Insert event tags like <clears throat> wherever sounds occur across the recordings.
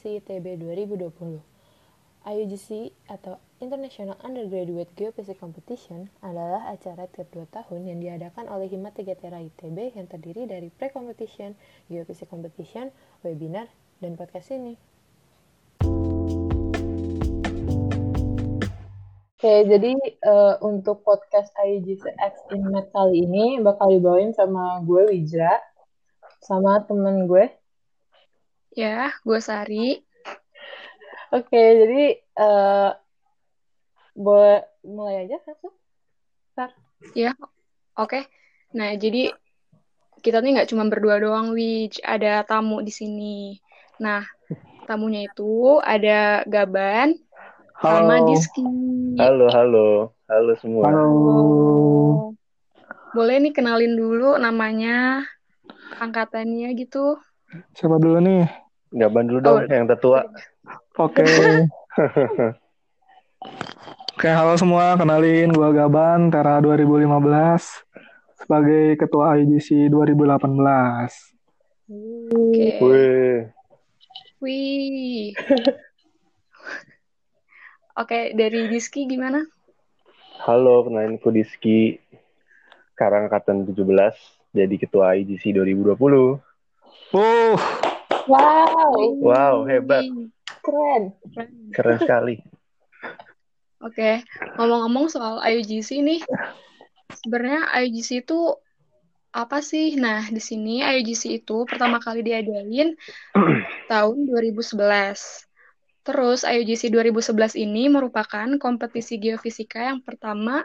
IUGC ITB 2020. IUGC atau International Undergraduate Geophysics Competition adalah acara tiap dua tahun yang diadakan oleh Hima Tigatera ITB yang terdiri dari pre-competition, geophysics competition, webinar, dan podcast ini. Oke, jadi uh, untuk podcast IUGC X INMET kali ini bakal dibawain sama gue Wijra sama temen gue. Ya, gue Sari. Oke, jadi uh, boleh mulai aja langsung. Sar. Ya, oke. Okay. Nah, jadi kita nih nggak cuma berdua doang, Wich. Ada tamu di sini. Nah, tamunya itu ada Gaban halo. sama Diski. Halo, halo. Halo semua. Halo. Boleh nih kenalin dulu namanya angkatannya gitu. Siapa dulu nih? Gaban dulu dong, oh. yang tertua. Oke. <laughs> Oke, halo semua. Kenalin, gue Gaban, Tera 2015 sebagai Ketua IGC 2018. Oke. Wih. Wih. <laughs> Oke, dari Diski gimana? Halo, kenalin ku Diski. Sekarang angkatan 17 jadi ketua IGC 2020. Oh. Wow. Wow, hebat. Keren. Keren sekali. Oke, ngomong-ngomong soal IUGC nih, sebenarnya IUGC itu apa sih? Nah, di sini IUGC itu pertama kali diadain <clears throat> tahun 2011. Terus IUGC 2011 ini merupakan kompetisi geofisika yang pertama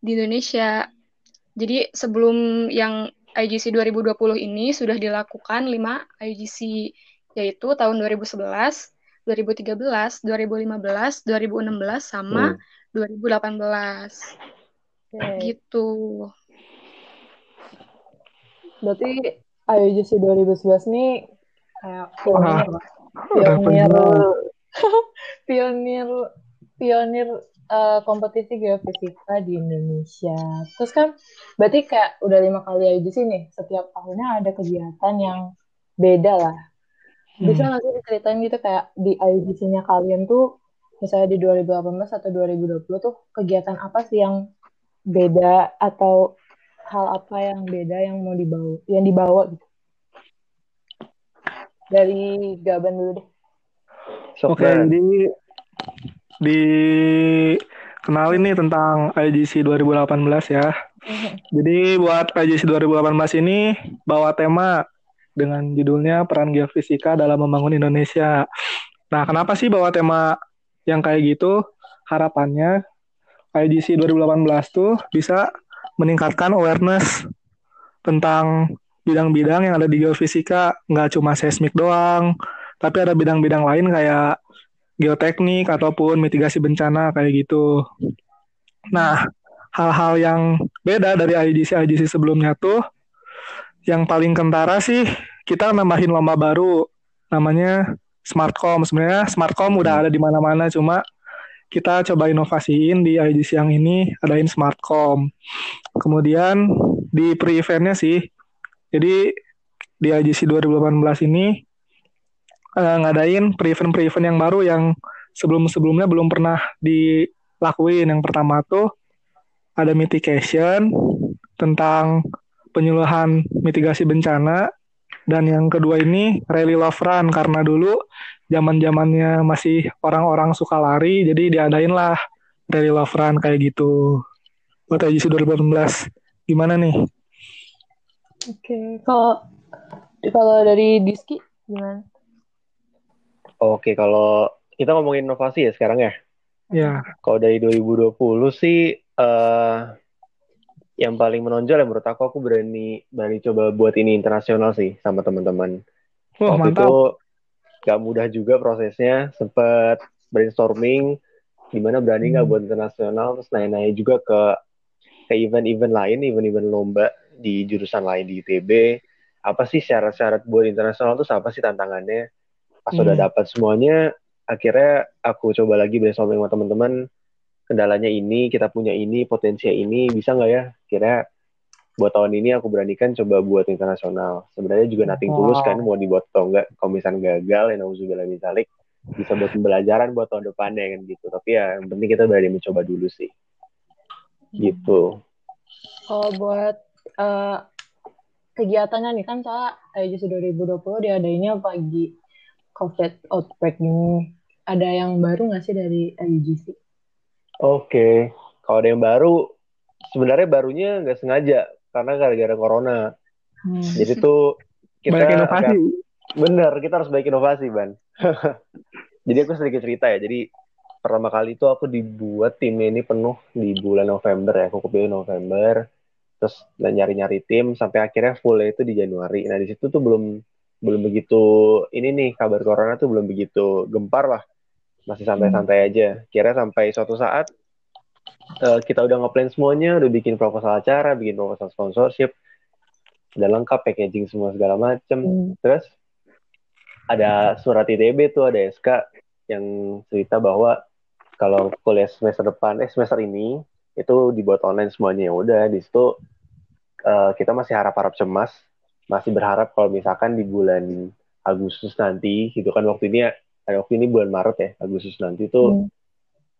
di Indonesia. Jadi sebelum yang IGC 2020 ini sudah dilakukan 5 IGC yaitu tahun 2011, 2013, 2015, 2016 sama hmm. 2018. Okay. Gitu. Berarti IGC 2011 nih kayak pionir, <laughs> pionir, pionir, pionir uh, kompetisi geofisika di Indonesia. Terus kan berarti kayak udah lima kali aja di sini. Setiap tahunnya ada kegiatan yang beda lah. Bisa hmm. nggak sih diceritain gitu kayak di IUGC-nya kalian tuh misalnya di 2018 atau 2020 tuh kegiatan apa sih yang beda atau hal apa yang beda yang mau dibawa yang dibawa gitu dari Gaban dulu deh. Oke, okay, jadi di kenalin nih tentang IGC 2018 ya. Jadi buat IGC 2018 ini bawa tema dengan judulnya Peran Geofisika dalam Membangun Indonesia. Nah, kenapa sih bawa tema yang kayak gitu? Harapannya IGC 2018 tuh bisa meningkatkan awareness tentang bidang-bidang yang ada di geofisika, nggak cuma seismik doang, tapi ada bidang-bidang lain kayak geoteknik ataupun mitigasi bencana kayak gitu. Nah, hal-hal yang beda dari IGC IGC sebelumnya tuh yang paling kentara sih kita nambahin lomba baru namanya Smartcom. Sebenarnya Smartcom udah ada di mana-mana cuma kita coba inovasiin di IGC yang ini adain Smartcom. Kemudian di pre-eventnya sih, jadi di IGC 2018 ini uh, ngadain pre-event-pre-event yang baru yang sebelum-sebelumnya belum pernah dilakuin. Yang pertama tuh ada mitigation tentang penyuluhan mitigasi bencana dan yang kedua ini rally love run karena dulu zaman zamannya masih orang-orang suka lari jadi diadain lah rally love run kayak gitu buat IGC 2018 gimana nih? Oke kalau kalau dari Diski gimana? Oke, kalau kita ngomongin inovasi ya sekarang ya. Ya. Kalau dari 2020 sih uh, yang paling menonjol ya menurut aku aku berani berani coba buat ini internasional sih sama teman-teman. Oh, Waktu mantap. itu gak mudah juga prosesnya, sempet brainstorming gimana berani nggak hmm. buat internasional terus nanya-nanya juga ke ke event-event lain, event-event lomba di jurusan lain di ITB. Apa sih syarat-syarat buat internasional tuh apa sih tantangannya? Pas hmm. udah dapat semuanya akhirnya aku coba lagi brainstorming sama teman-teman kendalanya ini kita punya ini potensi ini bisa nggak ya kira buat tahun ini aku beranikan coba buat internasional. Sebenarnya juga nating tulus kan mau dibuat atau enggak. Kalau misalnya gagal, ya nauzubillah misalik bisa buat pembelajaran buat tahun depannya kan gitu. Tapi ya yang penting kita berani mencoba dulu sih. Gitu. Kalau buat uh, kegiatannya nih kan soalnya IGC 2020 diadainnya pagi COVID outbreak ini. Ada yang baru nggak sih dari IGC? Oke, okay. kalau ada yang baru, sebenarnya barunya nggak sengaja karena gara-gara corona. Hmm. Jadi tuh kita banyak inovasi. Gak, bener, kita harus banyak inovasi, Ban. <laughs> Jadi aku sedikit cerita ya. Jadi pertama kali itu aku dibuat tim ini penuh di bulan November ya. Aku kepilih November. Terus nyari-nyari tim sampai akhirnya full itu di Januari. Nah di situ tuh belum belum begitu ini nih kabar corona tuh belum begitu gempar lah. Masih santai-santai hmm. aja. Kira sampai suatu saat uh, kita udah ngeplan semuanya, udah bikin proposal acara, bikin proposal sponsorship, udah lengkap packaging semua segala macem. Hmm. Terus ada surat ITB tuh, ada SK yang cerita bahwa kalau kuliah semester depan, eh semester ini itu dibuat online semuanya ya udah di situ uh, kita masih harap-harap cemas, masih berharap kalau misalkan di bulan Agustus nanti, gitu kan waktu ini ada waktu ini bulan Maret ya, Agustus nanti tuh hmm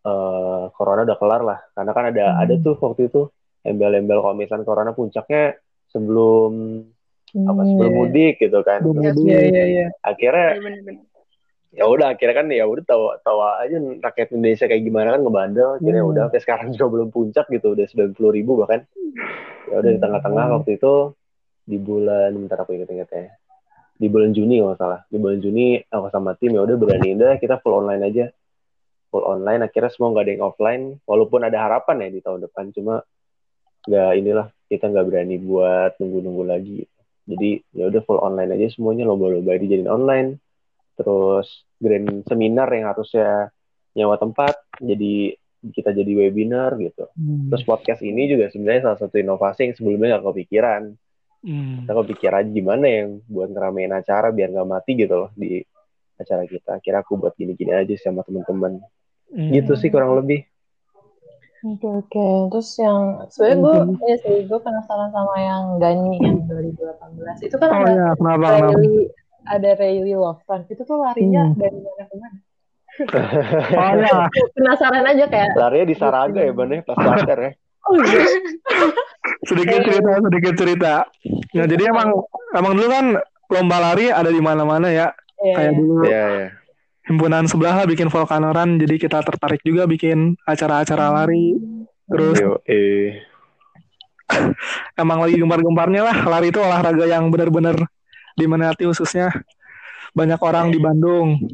uh, corona udah kelar lah karena kan ada hmm. ada tuh waktu itu embel-embel kalau misalnya corona puncaknya sebelum hmm, apa sebelum yeah. mudik gitu kan iya iya iya, iya. akhirnya ya udah akhirnya kan ya udah tahu tahu aja rakyat Indonesia kayak gimana kan ngebandel akhirnya hmm. udah sampai sekarang juga belum puncak gitu udah sembilan puluh ribu bahkan ya udah di tengah-tengah hmm. waktu itu di bulan bentar aku inget-inget ya. Di bulan Juni kalau salah. Di bulan Juni aku sama tim ya udah berani udah kita full online aja. Full online akhirnya semua nggak ada yang offline walaupun ada harapan ya di tahun depan cuma nggak inilah kita nggak berani buat nunggu-nunggu lagi. Jadi ya udah full online aja semuanya lomba-lomba dijadiin online. Terus grand seminar yang harusnya nyawa tempat jadi kita jadi webinar gitu. Hmm. terus podcast ini juga sebenarnya salah satu inovasi yang sebelumnya nggak kepikiran hmm. kita kepikiran gimana yang buat ngeramein acara biar nggak mati gitu loh di acara kita kira aku buat gini-gini aja sama teman-teman Hmm. Gitu sih kurang lebih. Oke okay, oke. Okay. Terus yang sebenarnya gue hmm. ya sih gue penasaran sama yang Gani yang 2018 itu kan oh, ada ya, kenapa, Rayleigh, ada Rayleigh Lofran itu tuh larinya hmm. dari mana ke mana? <laughs> oh, ya. penasaran aja kayak. Larinya di Saraga ya Bang ya pas <laughs> starter ya. Iya. sedikit cerita sedikit cerita. Ya jadi emang emang dulu kan lomba lari ada di mana-mana ya. Yeah. Kayak dulu. Iya yeah, iya. Yeah himpunan sebelah lah bikin Volcanoran jadi kita tertarik juga bikin acara-acara lari terus Yo, eh. <laughs> emang lagi gembar-gembarnya lah lari itu olahraga yang benar-benar diminati khususnya banyak orang di Bandung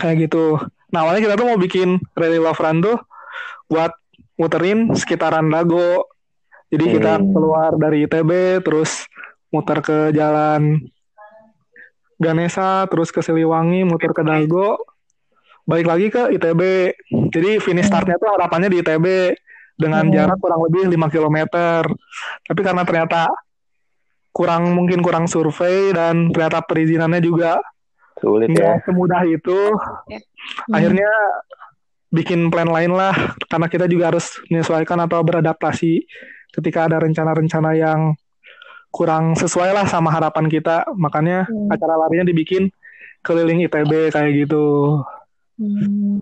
kayak gitu nah awalnya kita tuh mau bikin rally love run tuh buat muterin sekitaran Dago jadi kita hmm. keluar dari ITB terus muter ke jalan Ganesa terus ke Siliwangi muter ke Dago balik lagi ke ITB jadi finish startnya tuh harapannya di ITB dengan hmm. jarak kurang lebih 5 km tapi karena ternyata kurang mungkin kurang survei dan ternyata perizinannya juga sulit ya semudah itu hmm. akhirnya bikin plan lain lah karena kita juga harus menyesuaikan atau beradaptasi ketika ada rencana-rencana yang kurang sesuai lah sama harapan kita makanya hmm. acara larinya dibikin keliling ITB kayak gitu hmm.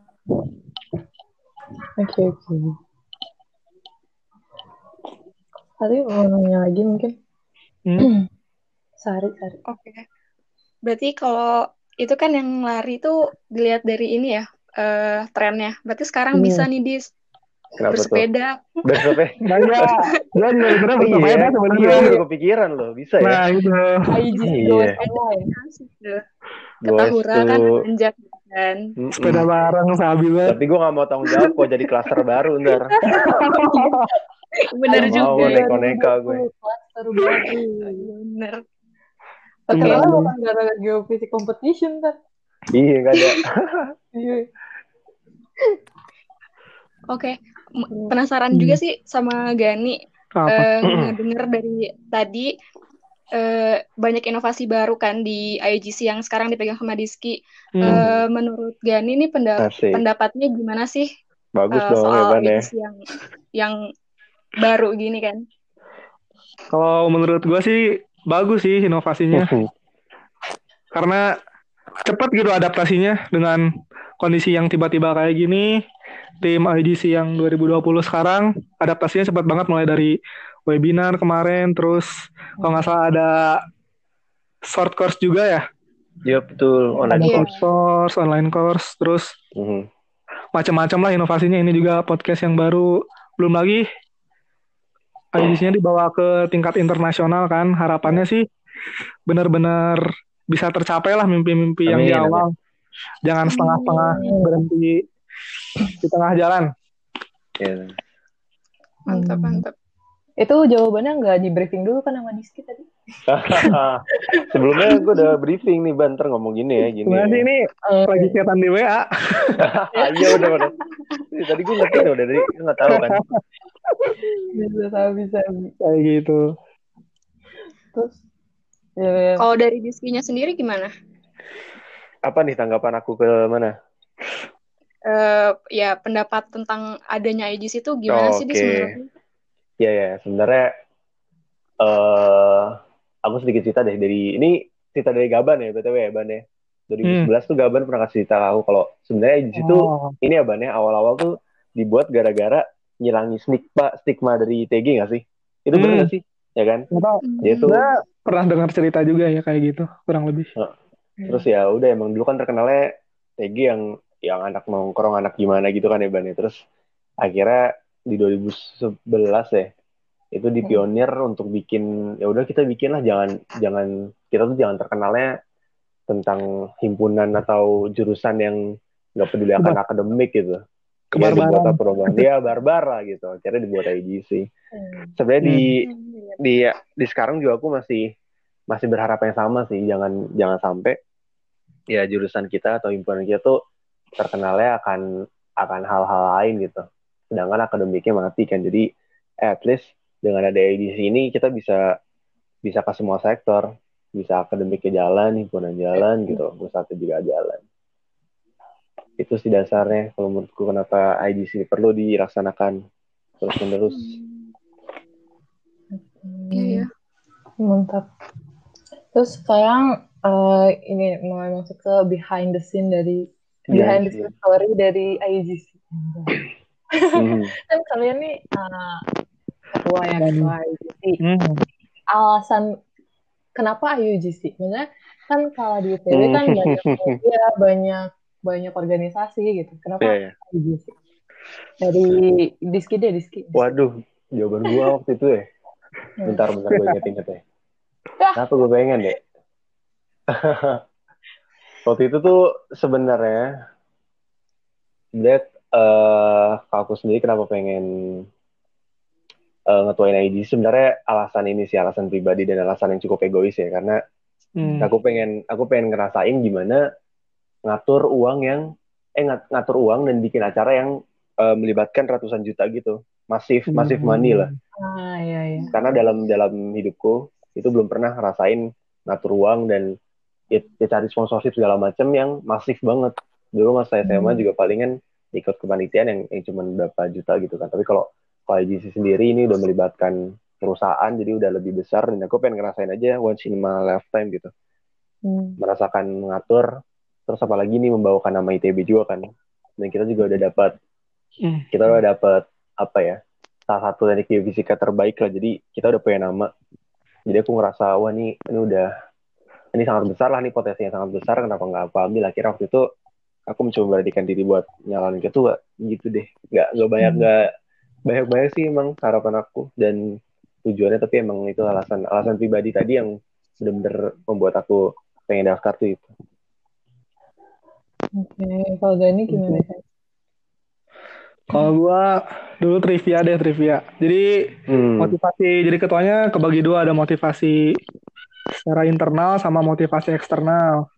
oke okay, oke okay. tadi mau nanya lagi mungkin hmm? <clears throat> Sari Sari oke okay. berarti kalau itu kan yang lari itu dilihat dari ini ya uh, trennya berarti sekarang hmm. bisa nih dis Kenapa bersepeda. Tuh? Bersepeda. Banyak. Dia juga sebenarnya bersepeda <laughs> iya, sebenarnya. Iya, baru kepikiran loh, bisa ya. Nah, itu. Iya. Ketahura kan anjak kan. Sepeda bareng sabi banget. Tapi gue gak mau tanggung jawab kok jadi klaster baru ntar. <laughs> Bener juga. Mau neko-neko gue. Klaster baru. Bener. Padahal bukan gara-gara geofisik competition kan. Iya, gak ada. <laughs> Iya. Oke. Penasaran hmm. juga sih sama Gani uh, dengar dari tadi uh, banyak inovasi baru kan di IGC yang sekarang dipegang sama Diski. Hmm. Uh, menurut Gani ini pendap Asik. pendapatnya gimana sih Bagus uh, dong, soal ya, IGC yang yang baru gini kan? Kalau menurut gue sih bagus sih inovasinya. Karena cepat gitu adaptasinya dengan kondisi yang tiba-tiba kayak gini. Tim IGC yang 2020 sekarang adaptasinya cepat banget mulai dari webinar kemarin, terus kalau nggak salah ada short course juga ya. Iya betul online yeah. course, online course, terus mm-hmm. macam-macam lah inovasinya. Ini juga podcast yang baru, belum lagi IGC-nya dibawa ke tingkat internasional kan. Harapannya sih benar-benar bisa tercapai lah mimpi-mimpi yang di awal. Jangan setengah-setengah berhenti di tengah jalan. Yeah. Mantap, mantap. Itu jawabannya nggak di briefing dulu kan sama Diski tadi? <laughs> Sebelumnya gue udah briefing nih, Banter ngomong gini ya, gini. Berarti ya. ini uh, lagi setan di WA. Iya udah udah. Tadi gue ngerti udah dari gue nggak tahu kan. Bisa tahu bisa. Kayak gitu. Terus Ya, ya. Kalau dari Diskinya sendiri gimana? Apa nih tanggapan aku ke mana? Uh, ya pendapat tentang adanya IGC itu gimana oh, sih okay. di sebenarnya? Ya ya sebenarnya uh, aku sedikit cerita deh dari ini cerita dari Gaban ya btw ya Ban ya. 2011 hmm. tuh Gaban pernah kasih cerita aku kalau sebenarnya IGC itu oh. ini ya Ban ya awal-awal tuh dibuat gara-gara ngilangi stigma stigma dari TG gak sih? Itu hmm. benar gak sih? Ya kan? Dia tuh pernah dengar cerita juga ya kayak gitu kurang lebih terus ya udah emang dulu kan terkenalnya TG yang yang anak nongkrong anak gimana gitu kan ya Bani ya. terus akhirnya di 2011 ya itu di pionir hmm. untuk bikin ya udah kita bikin lah jangan jangan kita tuh jangan terkenalnya tentang himpunan atau jurusan yang nggak peduli akan akademik gitu ya dibuat perubahan dia barbar lah gitu akhirnya dibuat IGC hmm. sebenarnya di hmm. di di sekarang juga aku masih masih berharap yang sama sih jangan jangan sampai ya jurusan kita atau himpunan kita tuh terkenalnya akan akan hal-hal lain gitu. Sedangkan akademiknya mati kan. Jadi at least dengan ada IGC ini kita bisa bisa ke semua sektor. Bisa akademiknya jalan himpunan jalan gitu. Usaha juga jalan. Itu sih dasarnya. Kalau menurutku kenapa IDC perlu dilaksanakan terus menerus iya ya mantap. Terus sekarang uh, ini mau masuk ke behind the scene dari yeah, behind the scene story dari IGC mm. kan kalian nih uh, ketua ya ketua IGC mm. alasan kenapa IUGC? Maksudnya kan kalau di ITB kan hmm. banyak <laughs> media, banyak banyak organisasi gitu. Kenapa yeah, yeah. Dari Diski deh, Diski. Waduh, jawaban gua waktu itu ya. <laughs> Bentar, bentar gue inget-inget ya. Kenapa gue pengen deh? <laughs> waktu itu tuh sebenarnya Bled, uh, aku sendiri kenapa pengen uh, ngetuain ID sebenarnya alasan ini sih alasan pribadi dan alasan yang cukup egois ya karena hmm. aku pengen aku pengen ngerasain gimana ngatur uang yang eh ngatur uang dan bikin acara yang uh, melibatkan ratusan juta gitu masif hmm. masif money lah ah, iya, iya. karena dalam dalam hidupku itu belum pernah ngerasain ngatur uang dan ya, ya cari sponsorship segala macam yang masif banget. Dulu masa SMA hmm. juga palingan ikut kepanitiaan yang, yang cuma berapa juta gitu kan. Tapi kalau kalau IGC sendiri ini udah melibatkan perusahaan jadi udah lebih besar. Dan aku pengen ngerasain aja once in my lifetime gitu. Hmm. merasakan mengatur terus apalagi ini membawakan nama ITB juga kan. Dan kita juga udah dapat mm. kita udah dapat apa ya salah satu dari fisika terbaik lah. Jadi kita udah punya nama. Jadi aku ngerasa wah ini ini udah ini sangat besar lah nih potensinya sangat besar kenapa nggak aku ambil akhirnya waktu itu aku mencoba beradikan diri buat nyalain ketua gitu deh nggak nggak banyak hmm. nggak hmm. banyak banyak sih emang harapan aku dan tujuannya tapi emang itu alasan alasan pribadi tadi yang benar-benar membuat aku pengen daftar tuh itu Oke, okay. kalau Dani gimana kan? Kalau gua dulu trivia deh trivia. Jadi hmm. motivasi jadi ketuanya kebagi dua ada motivasi secara internal sama motivasi eksternal.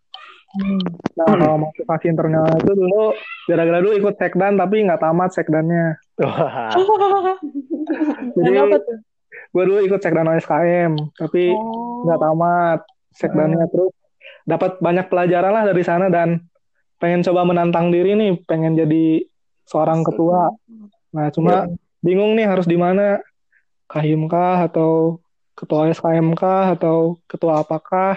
Hmm. Nah kalau motivasi internal itu dulu gara-gara dulu ikut sekdan tapi nggak tamat sekdannya. jadi gue dulu ikut sekdan OSKM tapi nggak oh. tamat sekdannya hmm. terus dapat banyak pelajaran lah dari sana dan pengen coba menantang diri nih, pengen jadi seorang ketua. Nah, cuma ya. bingung nih harus di mana, kahim kah atau ketua SKMK atau ketua apakah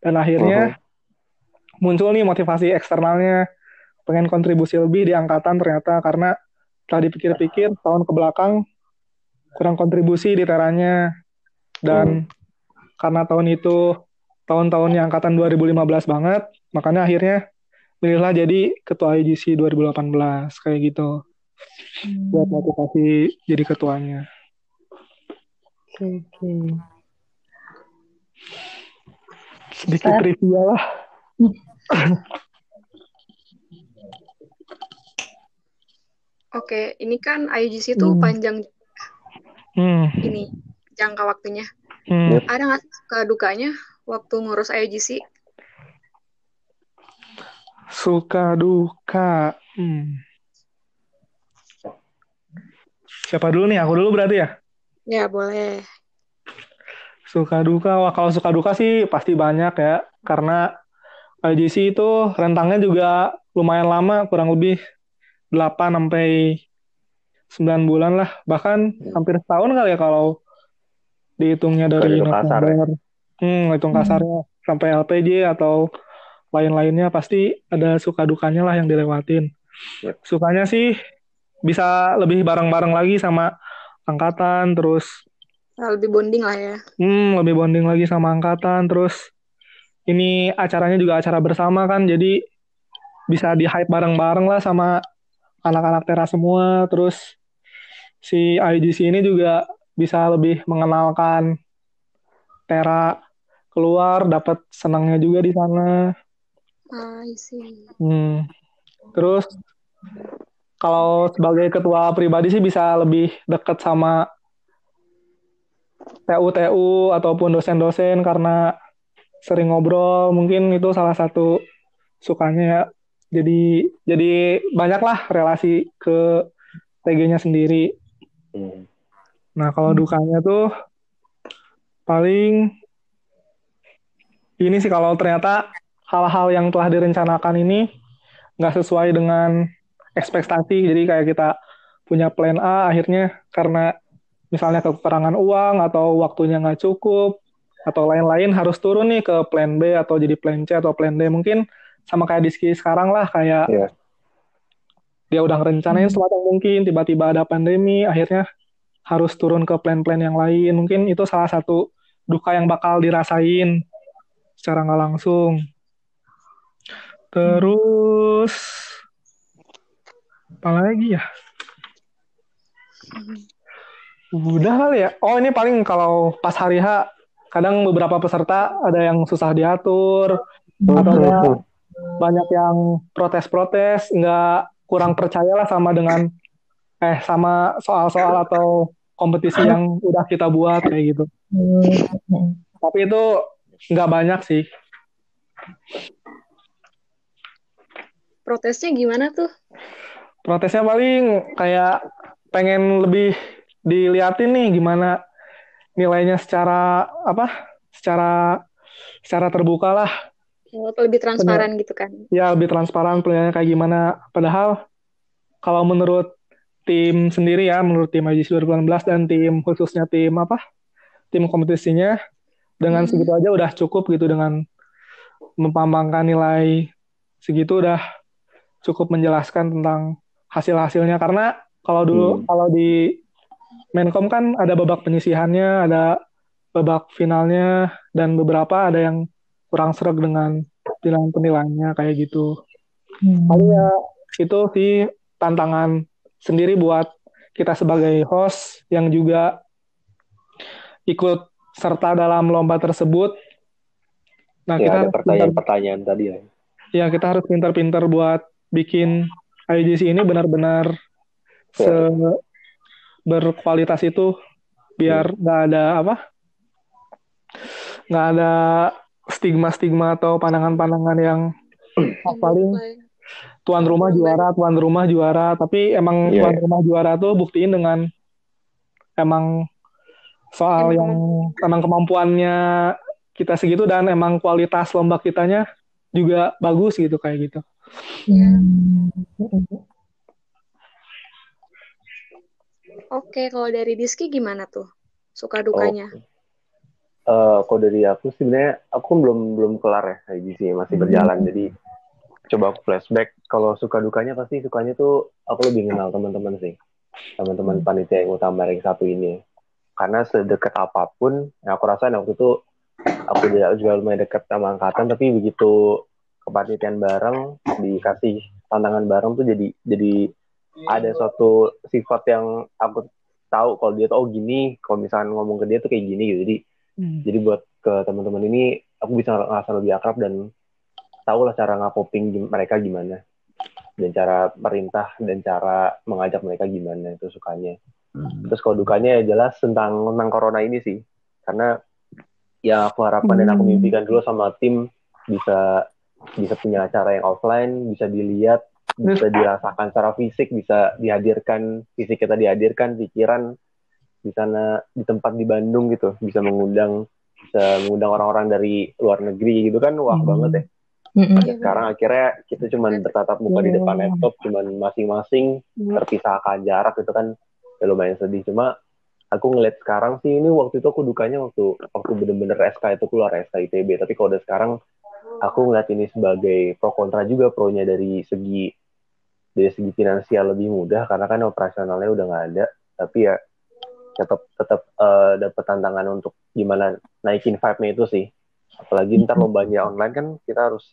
dan akhirnya uh -huh. muncul nih motivasi eksternalnya pengen kontribusi lebih di angkatan ternyata karena setelah dipikir-pikir tahun ke belakang kurang kontribusi di teranya dan uh. karena tahun itu tahun-tahunnya angkatan 2015 banget makanya akhirnya pilihlah jadi ketua IGC 2018 kayak gitu hmm. buat motivasi jadi ketuanya okay, oke okay. sedikit trivia lah Oke, ini kan IGC itu hmm. panjang hmm. ini jangka waktunya. Hmm. Ada nggak suka dukanya waktu ngurus IGC? Suka duka. Hmm. Siapa dulu nih? Aku dulu berarti ya? Ya, boleh. Suka duka. Wah, kalau suka duka sih pasti banyak ya. Karena IGC itu rentangnya juga lumayan lama, kurang lebih 8 sampai 9 bulan lah. Bahkan hampir setahun kali ya kalau dihitungnya dari November. Kasar, ya? Hmm, hitung kasarnya hmm. sampai LPJ atau lain-lainnya pasti ada suka dukanya lah yang dilewatin. Yep. Sukanya sih bisa lebih bareng-bareng lagi sama angkatan terus lebih bonding lah ya. Hmm, lebih bonding lagi sama angkatan terus ini acaranya juga acara bersama kan jadi bisa di hype bareng-bareng lah sama anak-anak teras semua terus si IGC ini juga bisa lebih mengenalkan Tera keluar dapat senangnya juga di sana. Ah. Hmm. Terus kalau sebagai ketua pribadi sih bisa lebih dekat sama TU-TU ataupun dosen-dosen karena sering ngobrol. Mungkin itu salah satu sukanya. Ya jadi jadi banyaklah relasi ke TG-nya sendiri. Hmm. nah kalau dukanya tuh paling ini sih kalau ternyata hal-hal yang telah direncanakan ini nggak sesuai dengan ekspektasi jadi kayak kita punya plan A akhirnya karena misalnya kekurangan uang atau waktunya nggak cukup atau lain-lain harus turun nih ke plan B atau jadi plan C atau plan D. Mungkin sama kayak Diski sekarang lah kayak yeah. dia udah ngerencanain semacam mungkin tiba-tiba ada pandemi akhirnya harus turun ke plan-plan yang lain. Mungkin itu salah satu duka yang bakal dirasain secara nggak langsung. Terus apa lagi ya? Udah kali ya. Oh ini paling kalau pas hari H kadang beberapa peserta ada yang susah diatur atau ya, banyak yang protes-protes, nggak kurang percaya lah sama dengan eh sama soal-soal atau kompetisi yang udah kita buat kayak gitu. Tapi itu nggak banyak sih. Protesnya gimana tuh? Protesnya paling kayak pengen lebih diliatin nih gimana nilainya secara apa secara secara terbuka lah. Oh, lebih transparan gitu kan? Ya lebih transparan penilaiannya kayak gimana. Padahal kalau menurut tim sendiri ya menurut tim IGC 2018 dan tim khususnya tim apa tim kompetisinya dengan hmm. segitu aja udah cukup gitu dengan mempambangkan nilai segitu udah cukup menjelaskan tentang hasil-hasilnya karena kalau dulu hmm. kalau di Menkom kan ada babak penyisihannya, ada babak finalnya dan beberapa ada yang kurang serak dengan pilihan penilaiannya kayak gitu. Hmm. Ya itu sih tantangan sendiri buat kita sebagai host yang juga ikut serta dalam lomba tersebut. Nah, ya, kita ada pertanyaan-pertanyaan tadi ya. Ya, kita harus pintar-pintar buat bikin IGC ini benar-benar se berkualitas itu biar iya. nggak ada apa nggak ada stigma-stigma atau pandangan-pandangan yang oh, paling tuan rumah juara tuan rumah juara tapi emang yeah. tuan rumah juara tuh buktiin dengan emang soal yang emang kemampuannya kita segitu dan emang kualitas lomba kitanya juga bagus gitu kayak gitu. Yeah. Oke, kalau dari Diski gimana tuh? Suka dukanya? uh, kalau dari aku sebenarnya aku belum belum kelar ya IGC masih berjalan hmm. jadi coba aku flashback kalau suka dukanya pasti sukanya tuh aku lebih kenal teman-teman sih teman-teman hmm. panitia yang utama yang satu ini karena sedekat apa pun yang aku rasain waktu itu aku juga, juga lumayan dekat sama angkatan tapi begitu kepanitiaan bareng dikasih tantangan bareng tuh jadi jadi ada suatu sifat yang aku tahu kalau dia tuh oh gini kalau misalnya ngomong ke dia tuh kayak gini gitu jadi hmm. jadi buat ke teman-teman ini aku bisa ngerasa lebih akrab dan tahu lah cara ngapoping mereka gimana dan cara perintah dan cara mengajak mereka gimana itu sukanya hmm. terus kalau dukanya ya jelas tentang tentang corona ini sih karena ya aku harapkan hmm. dan aku hmm. mimpikan dulu sama tim bisa bisa punya acara yang offline bisa dilihat bisa dirasakan secara fisik bisa dihadirkan fisik kita dihadirkan pikiran di sana di tempat di Bandung gitu bisa mengundang bisa mengundang orang-orang dari luar negeri gitu kan wah mm -hmm. banget ya mm-hmm. sekarang akhirnya kita cuma bertatap muka yeah. di depan iya. laptop cuma masing-masing mm-hmm. terpisahkan jarak itu kan ya lumayan sedih cuma aku ngeliat sekarang sih ini waktu itu aku dukanya waktu waktu bener-bener SK itu keluar SK ITB tapi kalau udah sekarang aku ngeliat ini sebagai pro kontra juga pro nya dari segi dari segi finansial lebih mudah karena kan operasionalnya udah nggak ada. Tapi ya tetap tetap uh, dapat tantangan untuk gimana naikin vibe-nya itu sih. Apalagi ntar lombanya online kan kita harus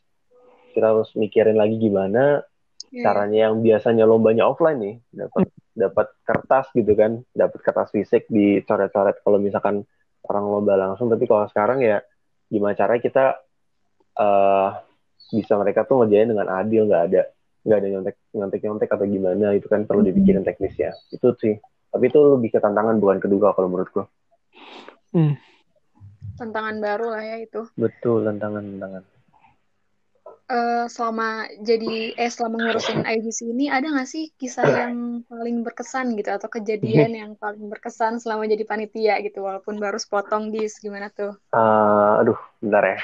kita harus mikirin lagi gimana yeah. caranya yang biasanya lombanya offline nih dapat dapat kertas gitu kan dapat kertas fisik dicoret-coret. Kalau misalkan orang lomba langsung tapi kalau sekarang ya gimana caranya kita uh, bisa mereka tuh ngerjain dengan adil nggak ada nggak ada nyontek nyontek nyontek atau gimana itu kan perlu dipikirin teknis ya itu sih. Tapi itu lebih ke tantangan bukan kedua kalau menurutku hmm. tantangan baru lah ya itu. Betul tantangan tantangan. Uh, selama jadi eh selama ngurusin IGC ini ada nggak sih kisah yang paling berkesan gitu? Atau kejadian yang paling berkesan selama jadi panitia gitu? Walaupun baru sepotong dis gimana tuh? Uh, aduh, bentar ya.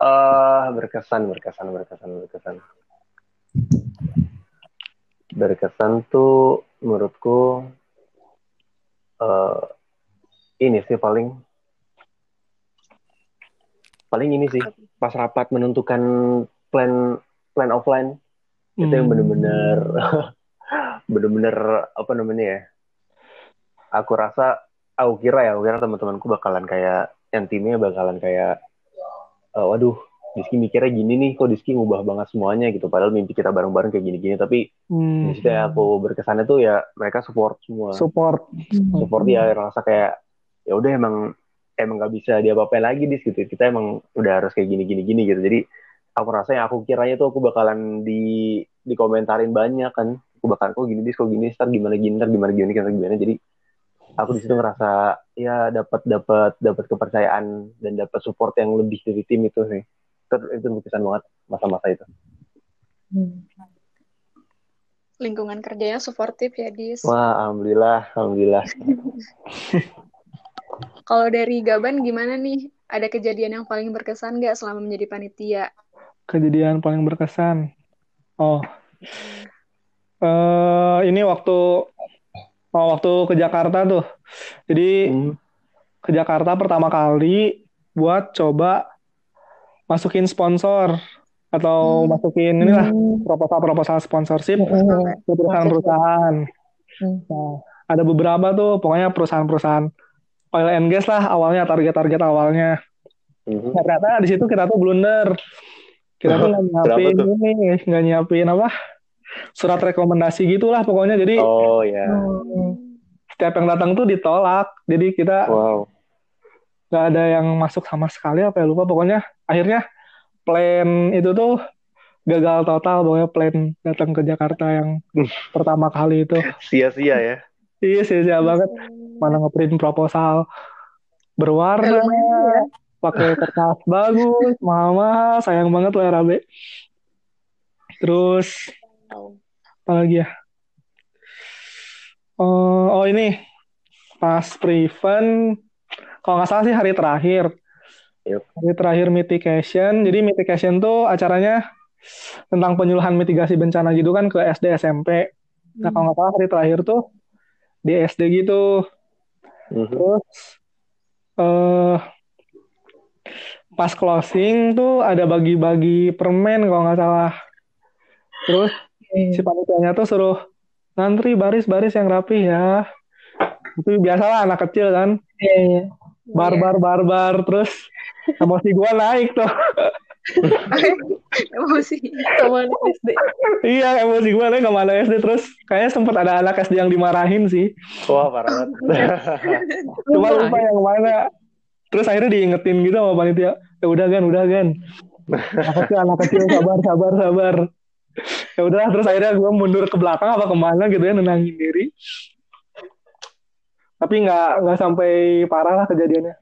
Uh, berkesan, berkesan, berkesan, berkesan berkesan tuh menurutku uh, ini sih paling paling ini sih pas rapat menentukan plan plan offline hmm. itu yang bener-bener <laughs> bener-bener apa namanya ya aku rasa aku kira ya aku kira teman-temanku bakalan kayak yang timnya bakalan kayak uh, waduh Diski mikirnya gini nih, kok Diski ngubah banget semuanya gitu. Padahal mimpi kita bareng-bareng kayak gini-gini. Tapi hmm. di situ yang aku berkesannya tuh ya mereka support semua. Support. Support ya rasa kayak ya udah emang emang nggak bisa dia apa lagi dis gitu. Kita emang udah harus kayak gini-gini gini gitu. Jadi aku rasa yang aku kiranya tuh aku bakalan di dikomentarin banyak kan. Aku bakalan kok gini dis, kok gini, ntar gimana gini, ntar gimana gini, ntar gimana. Jadi aku di situ ngerasa ya dapat dapat dapat kepercayaan dan dapat support yang lebih dari tim itu sih. Itu itu berkesan banget masa-masa itu. Hmm. lingkungan kerjanya suportif ya dis. Wah alhamdulillah alhamdulillah. <laughs> Kalau dari Gaban gimana nih? Ada kejadian yang paling berkesan nggak selama menjadi panitia? Kejadian paling berkesan? Oh. Uh, ini waktu oh, waktu ke Jakarta tuh jadi hmm. ke Jakarta pertama kali buat coba masukin sponsor atau hmm. masukin inilah hmm. proposal-proposal sponsorship hmm. ke perusahaan-perusahaan. Hmm. Nah, ada beberapa tuh pokoknya perusahaan-perusahaan oil and gas lah awalnya target-target awalnya. Hmm. Nah, ternyata di situ kita tuh blunder. Kita tuh <laughs> nggak nyiapin ini, nggak nyiapin apa surat rekomendasi gitulah pokoknya. Jadi oh ya. Yeah. Setiap yang datang tuh ditolak. Jadi kita wow nggak ada yang masuk sama sekali apa ya lupa pokoknya akhirnya plan itu tuh gagal total pokoknya plan datang ke Jakarta yang <laughs> pertama kali itu sia-sia ya iya sia-sia banget mana ngeprint proposal berwarna ya. pakai kertas bagus mama sayang banget lah Rabe terus apa lagi ya oh, oh ini pas prevent kalau nggak salah sih hari terakhir. Yep. Hari terakhir mitigation. Jadi mitigation tuh acaranya tentang penyuluhan mitigasi bencana gitu kan ke SD SMP. Nah kalau nggak salah hari terakhir tuh di SD gitu. Mm-hmm. Terus uh, pas closing tuh ada bagi-bagi permen kalau nggak salah. Terus si panitianya tuh suruh ngantri baris-baris yang rapi ya. Itu biasalah anak kecil kan. Iya, iya. Barbar barbar terus emosi gua naik tuh. <laughs> emosi. Ke mana SD iya emosi gue nih ke mana SD terus kayaknya sempat ada anak SD yang dimarahin sih. Wah parah <laughs> cuma lupa yang mana. Terus akhirnya diingetin gitu sama panitia. Ya udah kan udah kan anak kecil anak kecil. Sabar sabar sabar ya udah terus akhirnya gue mundur ke belakang apa ke mana gitu ya nenangin diri. Tapi nggak nggak sampai parah lah kejadiannya.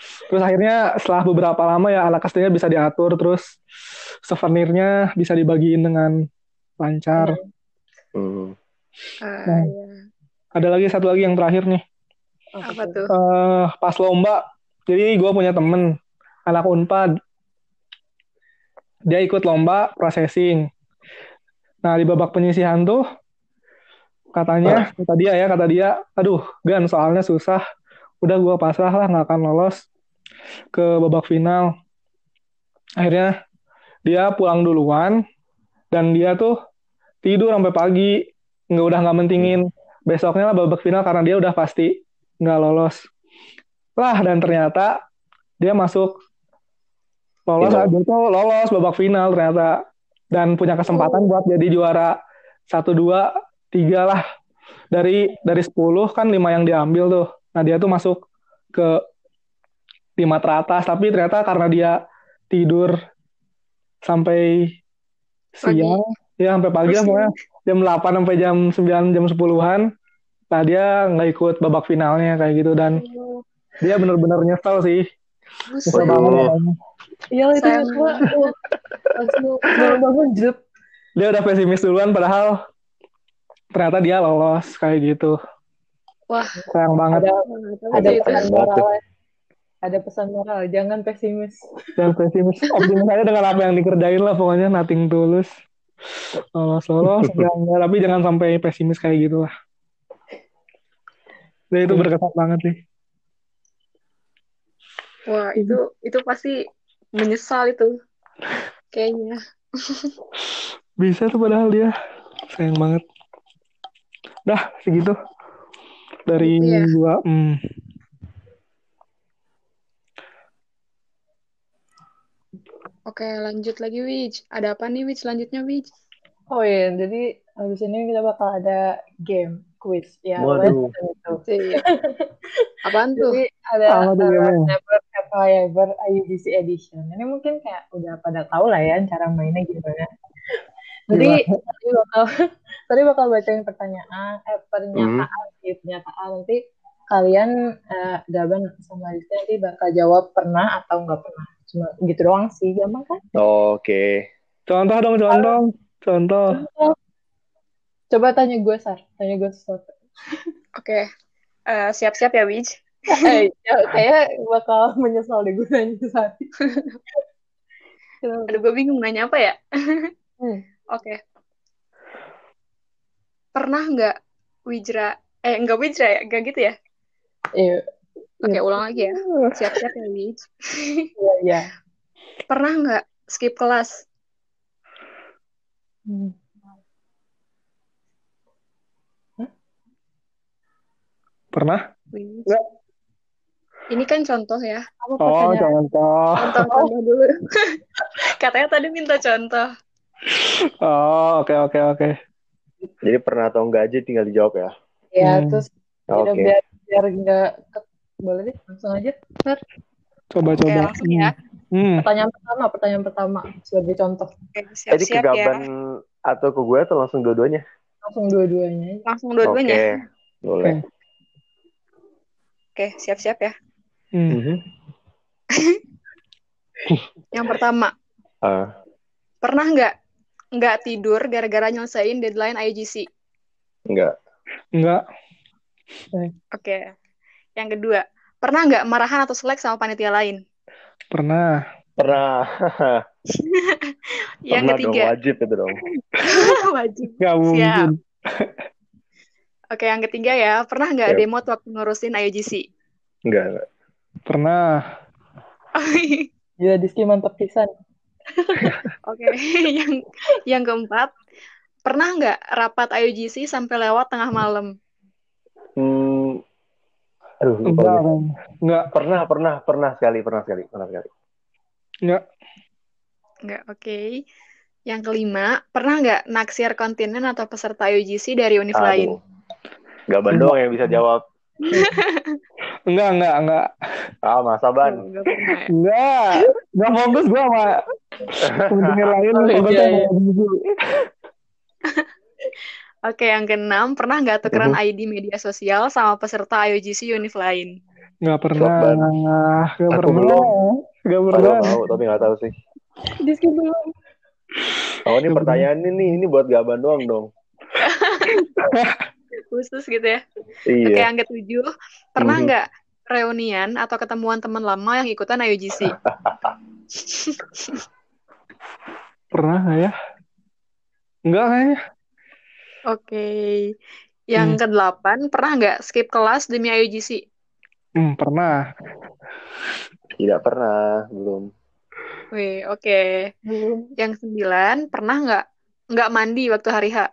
Terus akhirnya setelah beberapa lama ya anak SD-nya bisa diatur terus souvenirnya bisa dibagiin dengan lancar. Hmm. Nah, ada lagi satu lagi yang terakhir nih. Apa tuh? Uh, pas lomba jadi gue punya temen anak unpad. Dia ikut lomba processing nah di babak penyisihan tuh katanya kata dia ya kata dia aduh gan soalnya susah. Udah gue pasrah lah nggak akan lolos ke babak final. Akhirnya dia pulang duluan dan dia tuh tidur sampai pagi. Nggak udah nggak mentingin. Besoknya lah babak final karena dia udah pasti nggak lolos. Lah dan ternyata dia masuk lolos aja tuh lolos babak final ternyata dan punya kesempatan oh. buat jadi juara satu dua tiga lah. Dari dari sepuluh kan lima yang diambil tuh. Nah dia tuh masuk ke lima teratas. Tapi ternyata karena dia tidur sampai siang pagi. ya sampai pagi lah pokoknya. Jam 8 sampai jam 9 jam 10-an nah dia nggak ikut babak finalnya kayak gitu. Dan oh. dia benar-benar nyesel sih. Nyesel banget iya itu langsung bangun jeep dia udah pesimis duluan padahal ternyata dia lolos kayak gitu. Wah. Sayang banget. Ada ada pesan moral ada pesan moral jangan pesimis. Jangan pesimis. Optimis aja dengan apa yang dikerjain lah pokoknya nothing tulus lolos lolos <laughs> jangan, tapi jangan sampai pesimis kayak gitu lah. Nah, itu berkesan banget sih. Wah, itu itu pasti menyesal itu. Kayaknya. Bisa tuh padahal dia. Sayang banget. Dah, segitu. Dari ya. gua. Hmm. Oke, lanjut lagi, Wij. Ada apa nih, Wij? Selanjutnya, Wij? Oh iya, jadi habis ini kita bakal ada game quiz ya. Waduh. Itu. Iya. Apaan tuh? Jadi ada uh, Have I Ever IUDC Edition. Ini mungkin kayak udah pada tahu lah ya cara mainnya gimana. <laughs> Jadi tadi bakal <laughs> tadi bakal bacain pertanyaan, eh, pernyataan hmm. sih pernyataan nanti kalian uh, Gaban sama Rizky nanti bakal jawab pernah atau enggak pernah. Cuma gitu doang sih, gampang kan? Oke. Okay. Contoh dong, contoh. Contoh. Coba tanya gue, Sar. Tanya gue sesuatu. <laughs> Oke. Okay. Uh, eh, siap-siap ya, Wij. Eh, ya, <laughs> kayak bakal menyesal deh gue nanya saat Aduh, gue bingung nanya apa ya? <laughs> hmm. Oke. Okay. Pernah nggak Wijra, eh nggak Wijra ya, nggak gitu ya? Iya. Oke, okay, ulang lagi ya. <laughs> Siap-siap ya, Wij. Iya, iya. Pernah nggak skip kelas? Hmm. Pernah? Enggak. Ini kan contoh ya. Apa oh, contoh. Contoh, contoh dulu. <laughs> Katanya tadi minta contoh. Oh, oke okay, oke okay, oke. Okay. Jadi pernah atau enggak aja tinggal dijawab ya. Ya, hmm. terus okay. biar biar enggak boleh deh langsung aja. Ntar. Coba coba. Oke, langsung ya. Hmm. Pertanyaan pertama, pertanyaan pertama sebagai contoh. Oke, siap, Jadi Gaban ya. atau ke gue atau langsung dua-duanya? Langsung dua-duanya. Langsung dua-duanya. Oke, boleh. Oke, siap-siap ya. Hmm. Mhm. <laughs> Yang pertama. Uh. Pernah nggak nggak tidur gara-gara nyelesain deadline IGC? Enggak. Enggak. Oke. Yang kedua, pernah nggak marahan atau selek sama panitia lain? Pernah. Pernah. <laughs> yang Pernah ketiga. Dong, wajib itu dong. <laughs> wajib. Gak mungkin. Oke, yang ketiga ya. Pernah nggak yep. demo waktu ngurusin IUGC? Enggak, enggak. Pernah. Gila Diski mantap pisan. <laughs> Oke, yang yang keempat, pernah nggak rapat IUGC sampai lewat tengah malam? Hmm, aduh, lupa Enggak. Enggak. Pernah, pernah, pernah sekali, pernah sekali, pernah sekali. Enggak. Nggak, oke. Yang kelima, pernah nggak naksir kontinen atau peserta IUGC dari univ lain? Aduh. Gak bandong yang bisa jawab. <laughs> Enggak, enggak, enggak. Ah, masa ban. Nggak pernah ya? Enggak. Enggak fokus gua sama pendengar <laughs> lain. Oh, fokus iya, sama iya. IUGC. Oke, yang keenam, pernah nggak tukeran. ID media sosial sama peserta IUGC univ lain? Enggak pernah. Enggak Aku pernah. belum. Enggak Aduh, pernah. tahu, tapi nggak tahu sih. Diski belum. Oh, ini pertanyaan ini, ini buat gaban doang dong. <laughs> Khusus gitu ya? Oke, Iya. yang ketujuh, pernah Mhm. nggak reunian atau ketemuan teman lama yang ikutan IUGC? <laughs> Pernah nggak ya? Enggak kayaknya. Oke. Yang Hmm. kedelapan, pernah nggak skip kelas demi IUGC? Hmm, pernah. Tidak pernah, belum. Wih, oke. Belum. Yang sembilan, pernah nggak nggak mandi waktu hari H?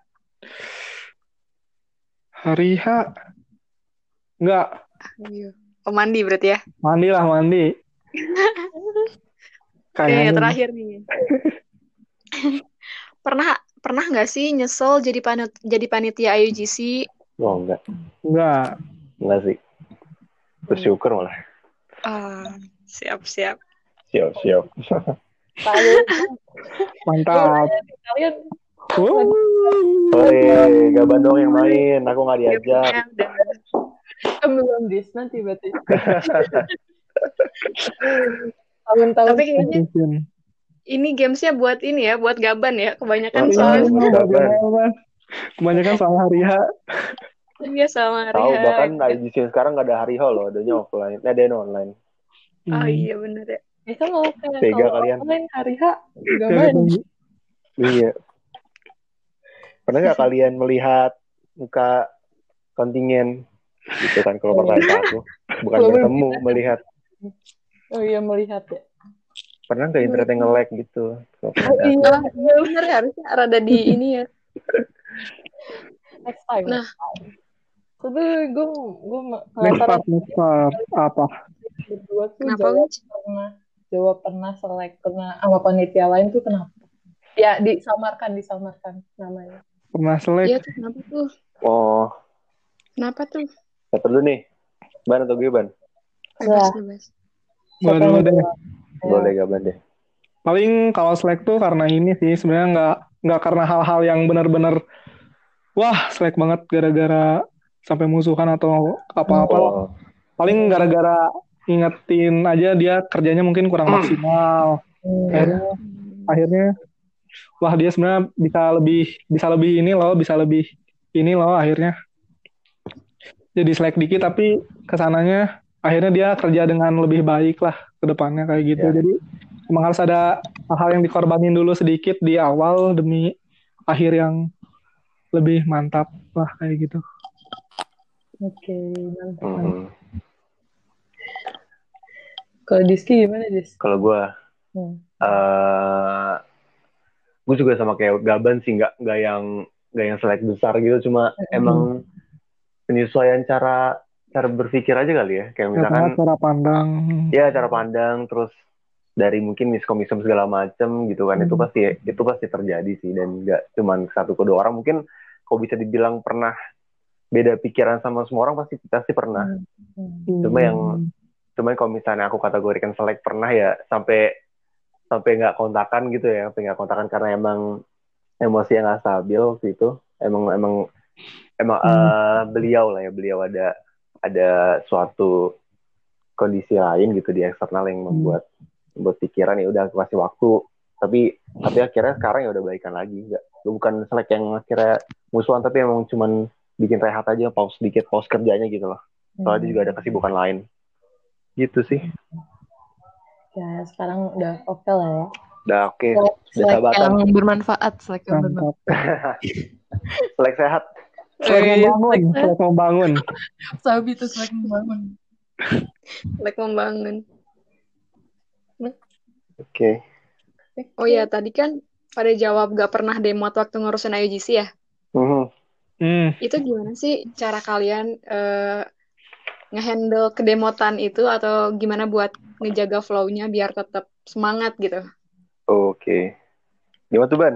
Hari H. Enggak. Iya. Oh, mandi berarti ya? Mandi lah, mandi. <laughs> Oke, Kayaknya. terakhir nih. <laughs> pernah pernah nggak sih nyesel jadi panit jadi panitia IUGC? Oh, enggak. Enggak. Enggak sih. Bersyukur malah. Ah, siap siap. Siap, siap. <laughs> Mantap. kalian Oi, gaban doang yang main. Aku nggak diajak. Kan belum dis nanti berarti. <laughs> Tahun-tahun Tapi kayaknya Mungkin. ini gamesnya buat ini ya, buat gaban ya. Kebanyakan Oh, soal iya. gaban. Gaban. Kebanyakan sama hari H. iya sama Tahu Ria. bahkan IGC sekarang nggak ada hari H loh, adanya offline. Eh, ada online. Oh Hmm. iya bener ya. ya kan kalau kayak kalau kalian. online hari H gak Gak ketemu. Iya. Pernah nggak kalian melihat muka kontingen gitu kan kalau pertanyaan aku bukan Kalau bertemu melihat Oh iya melihat ya. pernah nggak internet yang nge-lag gitu Oh iya. Iya bener ya, harusnya rada di ini ya. <laughs> Next time. Nah. Tapi gue gue Next part, next part. Apa? berdua tuh Kenapa, jawab pernah jawab pernah selek pernah sama panitia lain tuh kenapa? Ya disamarkan disamarkan namanya. Pernah selek? Iya tuh kenapa tuh? oh Kenapa tuh? siapa dulu nih ban atau gue ban Bebas, bebas. Dulu deh. boleh gak ban deh Paling kalau selek tuh karena ini sih sebenarnya nggak nggak karena hal-hal yang benar-benar wah selek banget gara-gara sampai musuhan atau apa-apa. oh Paling gara-gara ingetin aja dia kerjanya mungkin kurang <clears throat> maksimal. Hmm. Akhirnya akhirnya wah dia sebenarnya bisa lebih bisa lebih ini loh, bisa lebih ini loh akhirnya. Jadi selek dikit tapi ke sananya akhirnya dia kerja dengan lebih baik lah ke depannya kayak gitu. Ya. Jadi emang harus ada hal-hal yang dikorbanin dulu sedikit di awal demi akhir yang lebih mantap lah kayak gitu. Oke, mantap. mantap. mhm. Kalau Diski gimana Dis? kalau gue Hmm. eh gue juga sama kayak gaban sih nggak nggak yang nggak yang selek besar gitu cuma emang penyesuaian cara cara berpikir aja kali ya kayak misalkan Cara, cara pandang. ya cara pandang terus dari mungkin miskom-miskom segala macem gitu kan itu Hmm. pasti itu pasti terjadi sih dan nggak cuman satu kedua orang mungkin kok bisa dibilang pernah beda pikiran sama semua orang pasti pasti pernah Hmm. Cuma yang- cuman kalau misalnya aku kategorikan selek pernah ya sampai sampai nggak kontakan gitu ya sampai nggak kontakan karena emang emosi yang nggak stabil waktu itu. Emang emang emang Hmm. eh, beliau lah ya beliau ada ada suatu kondisi lain gitu di eksternal yang membuat membuat pikiran ya udah kasih waktu. Tapi tapi akhirnya sekarang ya udah baikan lagi nggak bukan selek yang akhirnya musuhan tapi emang cuman bikin rehat aja pause sedikit pause kerjanya gitu loh. Soalnya dia juga ada kesibukan lain. Gitu sih Ya, sekarang udah oke lah ya. udah oke Selek, selek sahabatan. yang bermanfaat, selek yang bermanfaat. Selek sehat Selek Eh, membangun, selek membangun. Sabi itu selek membangun. Like membangun. Oke. Oh ya, tadi kan pada jawab gak pernah demot waktu ngurusin IUGC ya? Mhm. Hmm. Itu gimana sih cara kalian eh, ngehandle kedemotan itu atau gimana buat ngejaga flow-nya biar tetap semangat gitu? Oke. Gimana tuh, Ban?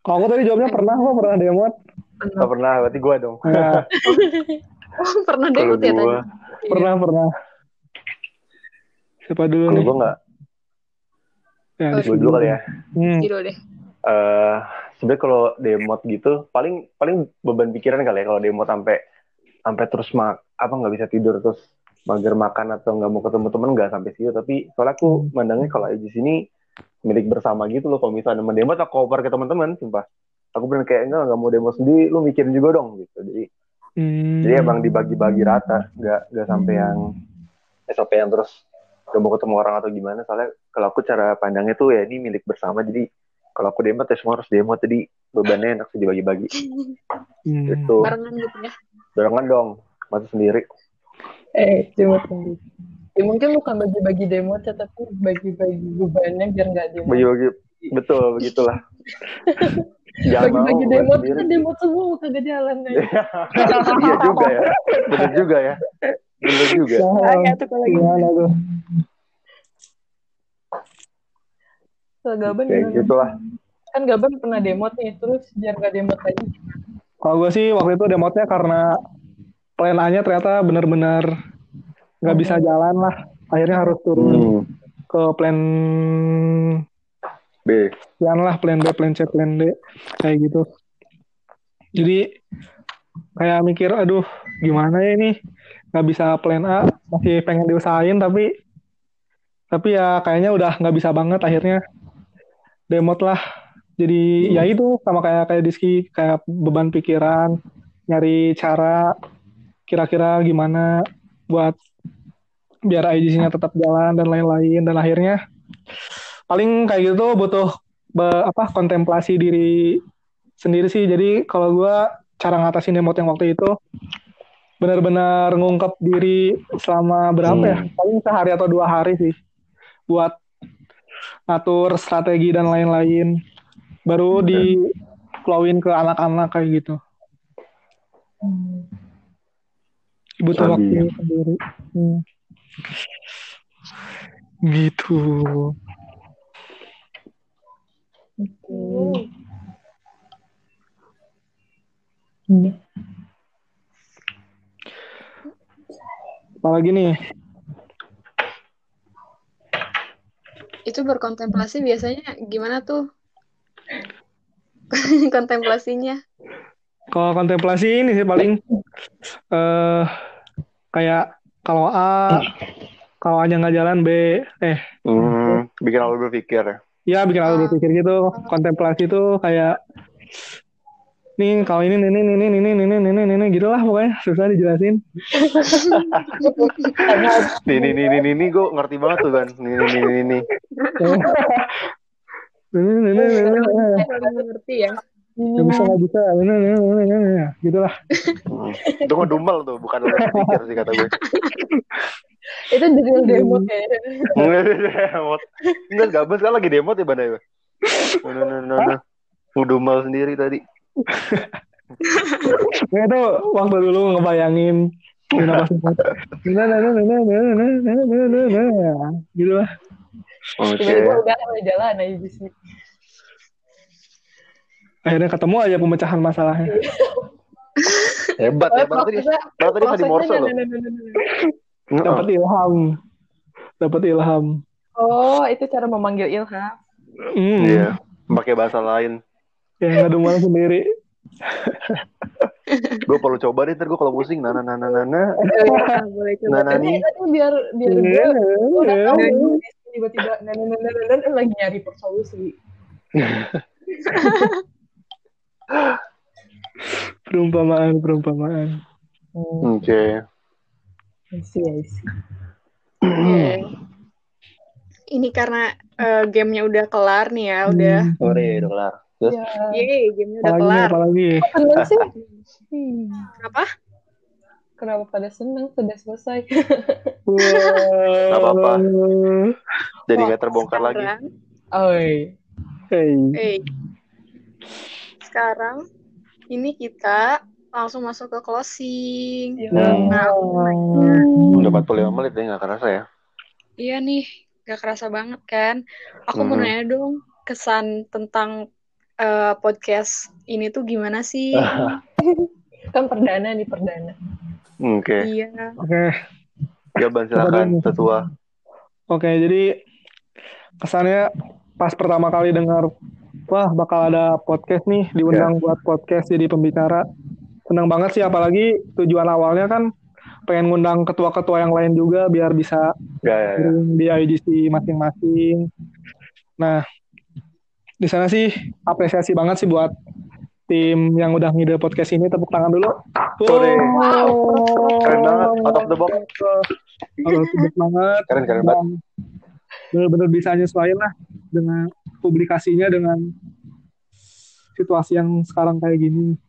Kalau aku tadi jawabnya pernah kok pernah demot. Gak pernah, berarti gue dong. Nah, <laughs> Oh, pernah demot ya tadi? gue, pernah pernah. Siapa dulu kalau nih? gue nggak. Ya, Oh, sini. dulu kali ya. Hmm. Gitu deh. eh sebenarnya kalau demot gitu paling paling beban pikiran kali ya kalau demot sampai sampai terus mak apa nggak bisa tidur terus mager makan atau nggak mau ketemu temen nggak sampai situ. Tapi soalnya aku mandangnya kalau di sini milik bersama gitu loh. Kalau misalnya mendemot aku cover ke teman-teman sumpah. Aku bener kayak enggak nggak mau demo sendiri lu mikirin juga dong gitu. Jadi Hmm. jadi emang dibagi-bagi rata nggak nggak sampai yang eh, sampai yang terus gak mau ketemu orang atau gimana. Soalnya kalau aku cara pandangnya tuh ya ini milik bersama. Jadi kalau aku demot ya semua harus demot jadi bebannya enak sih dibagi-bagi. Hmm. gitu. Barengan gitu ya. barengan dong masa sendiri Eh, demot sendiri. Ya mungkin bukan bagi-bagi demot ya, tapi bagi-bagi bebannya biar nggak demot. bagi-bagi betul begitulah <laughs> Bagi-bagi demot sendiri. kan demot semua kagak jalan nih. <laughs> iya juga ya bener juga ya bener juga Bahaya tuh kalau. Gimana tuh? Kayak gimana? gitulah Kan Gaban pernah demot nih, terus biar nggak demot lagi. Kalau gue sih waktu itu demotnya karena plan A-nya ternyata benar-benar nggak bisa jalan lah. Akhirnya harus turun hmm. ke plan B plan lah, plan B, plan C, plan D kayak gitu. Jadi kayak mikir, aduh gimana ya ini nggak bisa plan A, masih pengen diusahain tapi tapi ya kayaknya udah nggak bisa banget akhirnya demot lah. Jadi ya itu sama kayak kayak Diski kayak beban pikiran, nyari cara kira-kira gimana buat biar IGC-nya tetap jalan dan lain-lain dan akhirnya paling kayak gitu butuh be- apa kontemplasi diri sendiri sih. Jadi kalau gua cara ngatasin demot yang waktu itu benar-benar ngungkep diri selama berapa ya? Hmm. Paling sehari atau dua hari sih buat ngatur strategi dan lain-lain. Baru di flowin ke anak-anak kayak gitu. Hmm. Butuh Sabi. waktu sendiri. Hmm. Gitu. Oke. Hmm. Apalagi nih? Itu berkontemplasi biasanya gimana tuh? <laughs> Kontemplasinya. Kalau kontemplasi ini sih paling eh kayak kalau A kalau A nya nggak jalan B eh. Hmm, bikin aku berpikir. Ya bikin aku berpikir gitu. Kontemplasi itu kayak nih kalau ini ini ini ini ini ini ini ini ini gitu lah pokoknya. Susah dijelasin. <laughs> Nih nih nih nih nih, nih gue ngerti banget tuh kan nih nih nih nih, nih. <laughs> ini ini ini ini ini Baru mengerti ya. Ya. bisa, nggak bisa. ini ini ini ini, gitulah. Gitu. Itu mah dumel tuh, bukan lo pikir sih kata gue. itu jadi demo kayaknya. demo. nggak gabus kan lagi demo tiba tiba No, no, no, no. Dumel sendiri tadi. kayak itu waktu dulu ngebayangin gitu lah. Oke. Tiba-tiba udah jalan aja sih akhirnya ketemu aja pemecahan masalahnya hebat ya berarti berarti tadi tadi morse loh dapat ilham dapat ilham oh itu cara memanggil ilham mm. iya pakai bahasa lain ya nggak malu sendiri gue perlu coba deh ntar gue kalau pusing nana nana nana nana nih biar biar gue tiba-tiba nana nana nana lagi nyari solusi perumpamaan perumpamaan Hmm, oke I see, I see. Oke. Ini karena eh, gamenya udah kelar nih ya, udah. sore udah kelar terus Ya, Yeay, gamenya udah apalagi kelar. apalagi seneng sih. <laughs> Hmm, Apa? kenapa pada seneng sudah selesai? <laughs> Gak apa-apa. Jadi nggak terbongkar lagi. Oi. Hey. Hey. Sekarang ini kita langsung masuk ke closing. Nah, aku mau nanya. Udah 45 menit deh nggak kerasa ya. Iya nih, gak kerasa banget kan. Aku mau Hmm. nanya dong, kesan tentang eh, podcast ini tuh gimana sih? <laughs> Kan perdana nih perdana. Oke. Iya. Oke. Jawaban silakan tetua. Oke, jadi kesannya pas pertama kali dengar wah bakal ada podcast nih diundang buat podcast jadi pembicara. Senang banget sih apalagi tujuan awalnya kan pengen ngundang ketua-ketua yang lain juga biar bisa Ya, ya, ya. sharing di IGC masing-masing. Nah, di sana sih apresiasi banget sih buat tim yang udah ngide podcast ini tepuk tangan dulu. Sore. Wow. Keren banget, out of the box. Out of the box banget. Keren, keren banget. Dan Bener-bener bisa nyesuaiin lah dengan publikasinya dengan situasi yang sekarang kayak gini.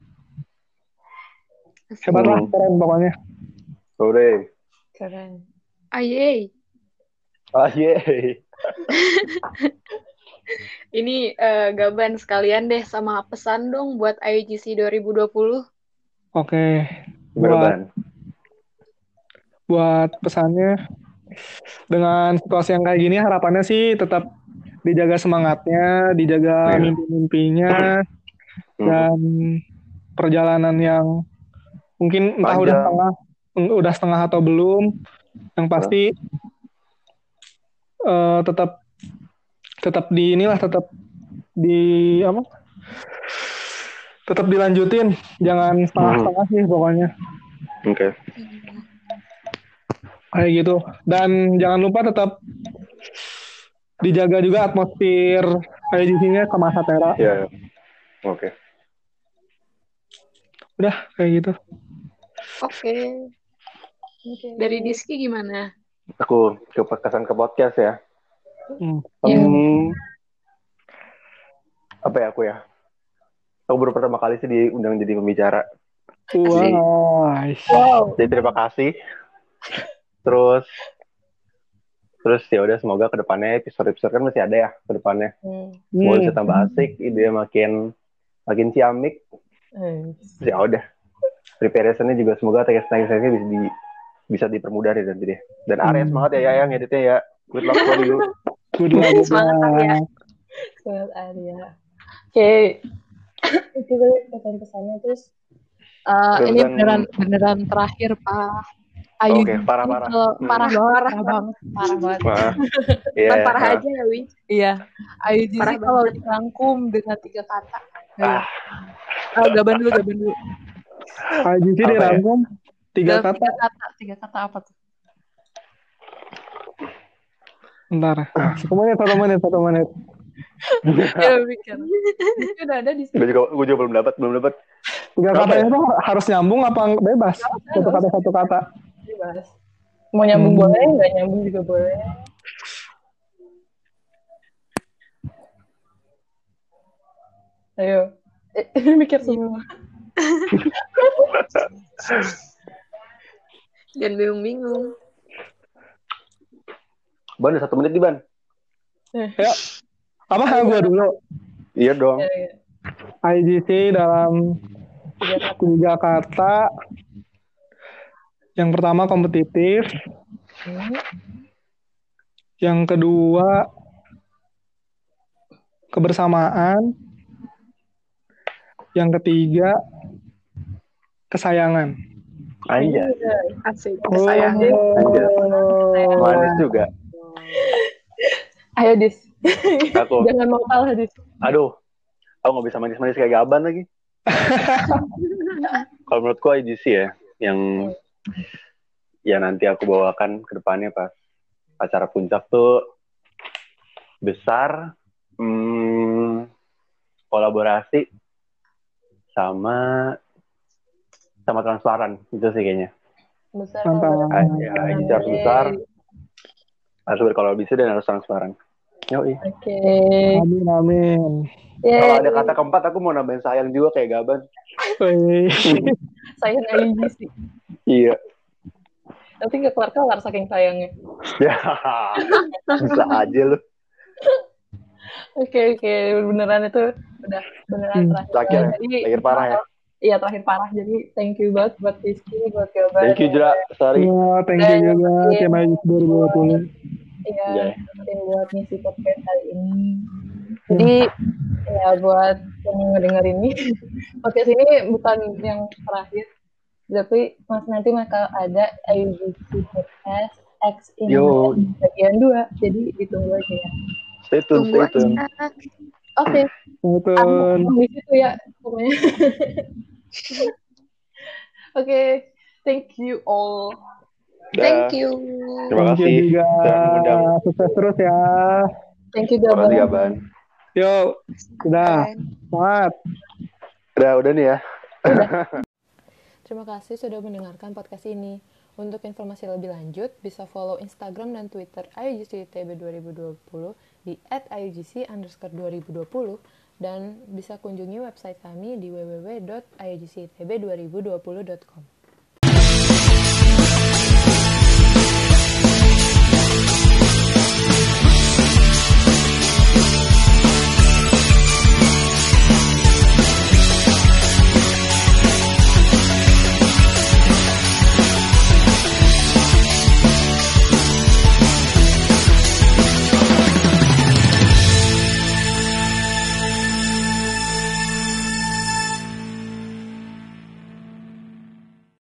Hebat lah, Hmm. keren pokoknya. Sore. Keren. Ayey. Ah, yeay. <laughs> Ini eh, gaban sekalian deh sama pesan dong buat IGC 2020. Oke, buat, Berban. buat pesannya dengan situasi yang kayak gini harapannya sih tetap dijaga semangatnya, dijaga Iya. mimpi-mimpinya, dan perjalanan yang mungkin entah udah setengah udah setengah atau belum yang pasti eh, tetap tetap di inilah tetap di apa? Tetap dilanjutin jangan setengah-setengah sih pokoknya. Oke. kayak gitu. Dan jangan lupa tetap dijaga juga atmosfer kayak di sini ke masa tera Ya. ya. Oke. udah kayak gitu Oke. Dari Diski gimana? Aku ke kesan ke podcast ya. Hmm. Iya. Hmm, apa ya aku ya? Aku baru pertama kali sih diundang jadi pembicara. Wah, Wow. Jadi terima kasih. Terus terus ya udah semoga ke depannya episode-episode kan masih ada ya ke depannya. Hmm. Semoga bisa tambah asik, ide makin makin ciamik. Eh, Ya udah. Preparationnya juga semoga teknis-teknisnya bisa di bisa dipermudah deh nanti deh. Dan Arya Hmm. semangat ya ya yang editnya ya. Good luck for you. good luck Semangat, Arya. Semangat Arya. Oke. Itu tadi pesan-pesannya terus. eh, Terus ini kan- beneran beneran terakhir Pak Ayu. Oke, parah-parah. Kalau Hmm. Parah banget, parah banget, parah banget. Wah. <laughs> Iya. Kan parah ah. aja ya, Wi. Iya. Ayu Jizi Parah kalau dirangkum dengan tiga kata. Ah, Ah, gaban dulu, gaban dulu. Sih Apa ya? dirangkum tiga Dalam kata Tiga kata, tiga kata apa tuh? Ntar, satu menit, satu menit, satu menit. <laughs> Ya mikir. Itu udah ada di sini. gue juga gue juga belum dapat, belum dapat. Tiga katanya ya? tuh harus nyambung apa bebas? Satu kata, satu kata. Bebas. Mau nyambung Hmm. boleh, nggak nyambung juga boleh. Ayo. Eh, <laughs> mikir semua. <laughs> Jangan bingung-bingung. Ban, ada satu menit di ban. Ya, apa yang gue dulu? Iya dong. Ya, ya. IGC dalam Tiga kata. Yang pertama kompetitif, Hmm. yang kedua kebersamaan, yang ketiga kesayangan. Anjay. Asik. Oh. Sayang. Anjay. Manis juga. Ayo, Dis. Aku. Jangan mau kalah, Dis. Aduh. Aku nggak bisa manis-manis kayak gaban lagi. <laughs> Kalau menurutku IGC ya, yang ya nanti aku bawakan ke depannya pas acara puncak tuh besar, hmm, kolaborasi sama sama transparan itu sih kayaknya. Besar. Ya, IGC harus besar, harus berkolaborasi dan harus transparan. Yoi. Oke. Amin, amin. Kalau ada kata keempat aku mau nambahin sayang juga kayak gaban. Wih. <laughs> Saya Ayu sih. Iya. Tapi nggak kelar-kelar saking sayangnya. Ya, bisa aja lu. Oke oke beneran itu udah beneran Hmm. terakhir. Terakhir ya? Jadi Terakhir parah ya? Iya terakhir parah. Jadi thank you banget buat Rizky, buat Gilbert. Thank you, Jera. Sorry. Ya, thank you juga iya. tim IGC 2020. Iya, Iya. yang buat ngisi podcast hari ini. Jadi ya buat yang ngedenger ini, <laughs> podcast ini bukan yang terakhir, tapi mas nanti bakal ada IUGC podcast X Yo. Indonesia bagian 2. Jadi ditunggu aja ya. Stay tune, Tunggu stay tune. Oke, Tonton. aku di situ ya pokoknya. <laughs> Oke, thank you all. Thank you. Terima Thank you kasih juga. sudah mengundang. Sukses terus ya. Thank you Terima kasih. Yuk, udah. Dan Semangat. Udah, udah nih ya. <laughs> Terima kasih sudah mendengarkan podcast ini. Untuk informasi lebih lanjut, bisa follow Instagram dan Twitter IUGC ITB 2020 di @iugc underscore 2020 dan bisa kunjungi website kami di www.iugcitb2020.com.